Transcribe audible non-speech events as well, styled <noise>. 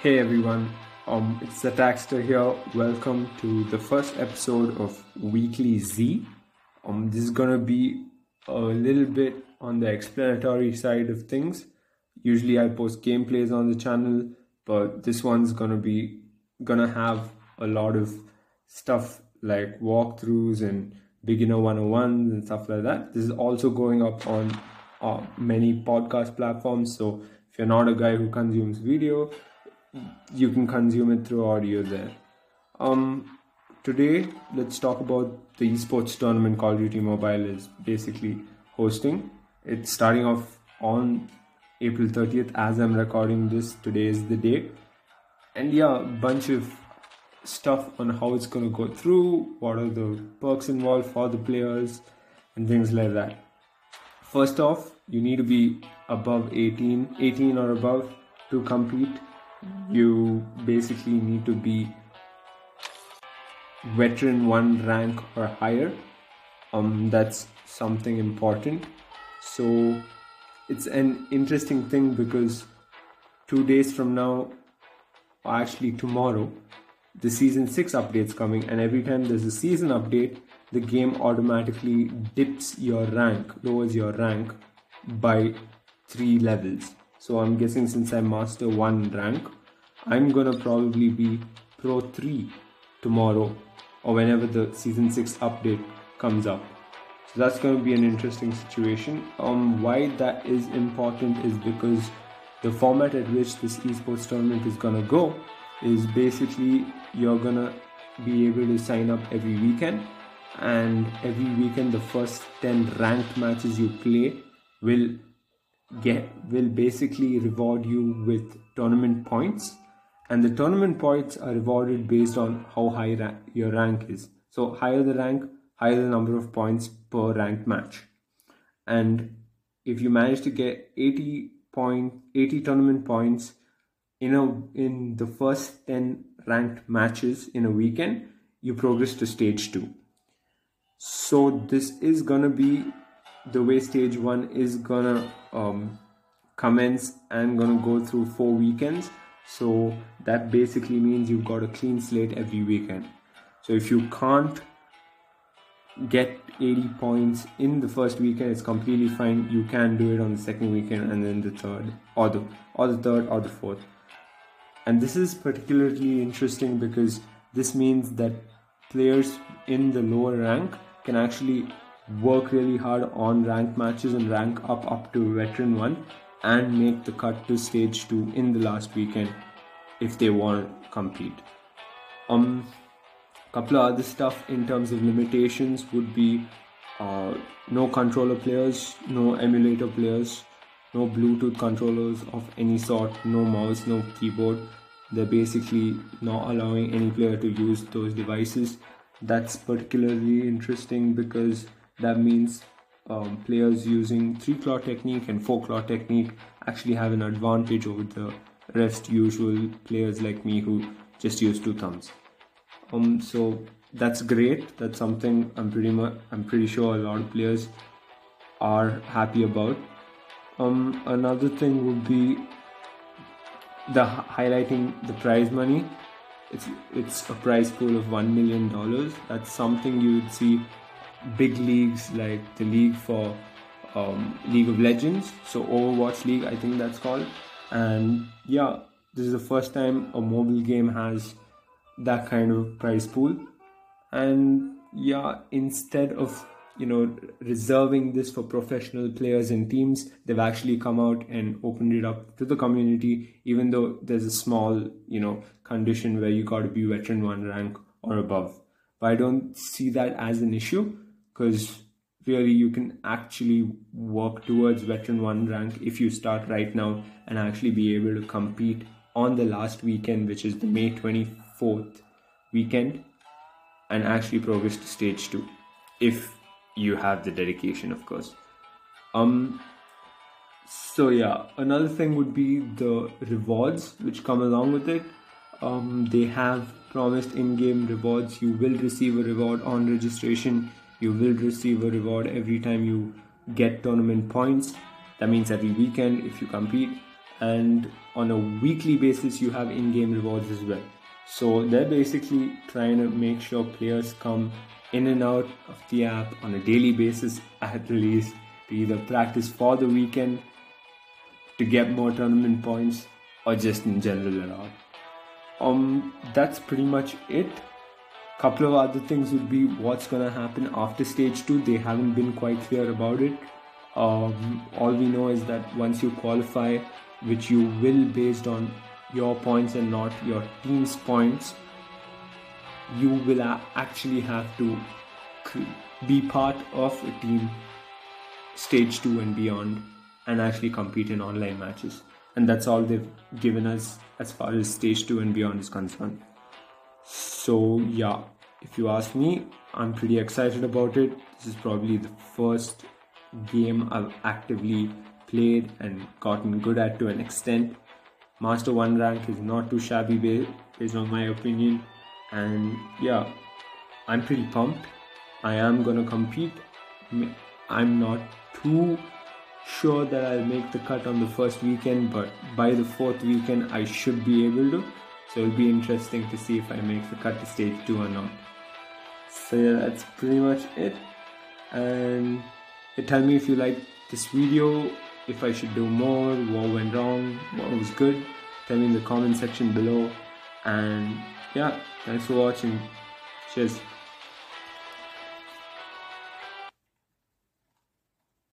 Hey everyone, um, it's the Taxter here. Welcome to the first episode of Weekly Z. Um, this is gonna be a little bit on the explanatory side of things. Usually I post gameplays on the channel, but this one's gonna be gonna have a lot of stuff like walkthroughs and beginner 101s and stuff like that. This is also going up on uh, many podcast platforms. So if you're not a guy who consumes video, you can consume it through audio there. Um, today, let's talk about the esports tournament Call of Duty Mobile is basically hosting. It's starting off on April 30th as I'm recording this. Today is the day. And yeah, bunch of stuff on how it's going to go through, what are the perks involved for the players, and things like that. First off, you need to be above 18, 18 or above to compete. You basically need to be veteran one rank or higher. Um, that's something important. So it's an interesting thing because two days from now, actually tomorrow, the season 6 update's coming and every time there's a season update the game automatically dips your rank lowers your rank by 3 levels so i'm guessing since i master 1 rank i'm gonna probably be pro 3 tomorrow or whenever the season 6 update comes up. So that's going to be an interesting situation. Um why that is important is because the format at which this esports tournament is going to go is basically you're gonna be able to sign up every weekend and every weekend the first 10 ranked matches you play will get will basically reward you with tournament points and the tournament points are rewarded based on how high ra- your rank is. So higher the rank higher the number of points per ranked match. And if you manage to get 80 point 80 tournament points in a in the first 10 ranked matches in a weekend you progress to stage 2 so this is gonna be the way stage 1 is gonna um, commence and gonna go through four weekends so that basically means you've got a clean slate every weekend. So if you can't get 80 points in the first weekend it's completely fine. You can do it on the second weekend and then the third or the or the third or the fourth. And this is particularly interesting because this means that players in the lower rank can actually work really hard on ranked matches and rank up up to veteran 1 and make the cut to stage 2 in the last weekend if they want to compete um couple of other stuff in terms of limitations would be uh, no controller players no emulator players no bluetooth controllers of any sort no mouse no keyboard. They're basically not allowing any player to use those devices. That's particularly interesting because that means um, players using three claw technique and four claw technique actually have an advantage over the rest usual players like me who just use two thumbs. Um so that's great. That's something i'm pretty much i'm pretty sure a lot of players are happy about. Um another thing would be the highlighting the prize money. It's it's a prize pool of 1 million dollars. That's something you would see big leagues like the league for um, league of legends so overwatch league i think that's called. And yeah this is the first time a mobile game has that kind of prize pool. And yeah instead of you know reserving this for professional players and teams they've actually come out and opened it up to the community even though there's a small you know condition where you got to be veteran one rank or above. But i don't see that as an issue because really you can actually work towards veteran one rank if you start right now and actually be able to compete on the last weekend which is the may 24th weekend and actually progress to stage 2 if you have the dedication of course. Um so yeah another thing would be the rewards which come along with it. Um, they have promised in-game rewards. You will receive a reward on registration you will receive a reward every time you get tournament points that means every weekend if you compete and on a weekly basis you have in-game rewards as well so they're basically trying to make sure players come in and out of the app on a daily basis at <laughs> least to either practice for the weekend to get more tournament points or just in general around. Um, that's pretty much it. Couple of other things would be what's gonna happen after stage two. They haven't been quite clear about it. Um, all we know is that once you qualify, which you will based on your points and not your team's points, you will actually have to be part of a team stage 2 and beyond and actually compete in online matches and that's all they've given us as far as stage 2 and beyond is concerned so yeah if you ask me i'm pretty excited about it. This is probably the first game i've actively played and gotten good at to an extent. Master 1 rank is not too shabby based on my opinion. And yeah i'm pretty pumped. I am gonna compete. I'm not too sure that i'll make the cut on the first weekend but by the fourth weekend i should be able to so it'll be interesting to see if i make the cut to stage 2 or not. So yeah that's pretty much it. And tell me if you like this video if i should do more what went wrong what was good. Tell me in the comment section below. And yeah thanks for watching. Cheers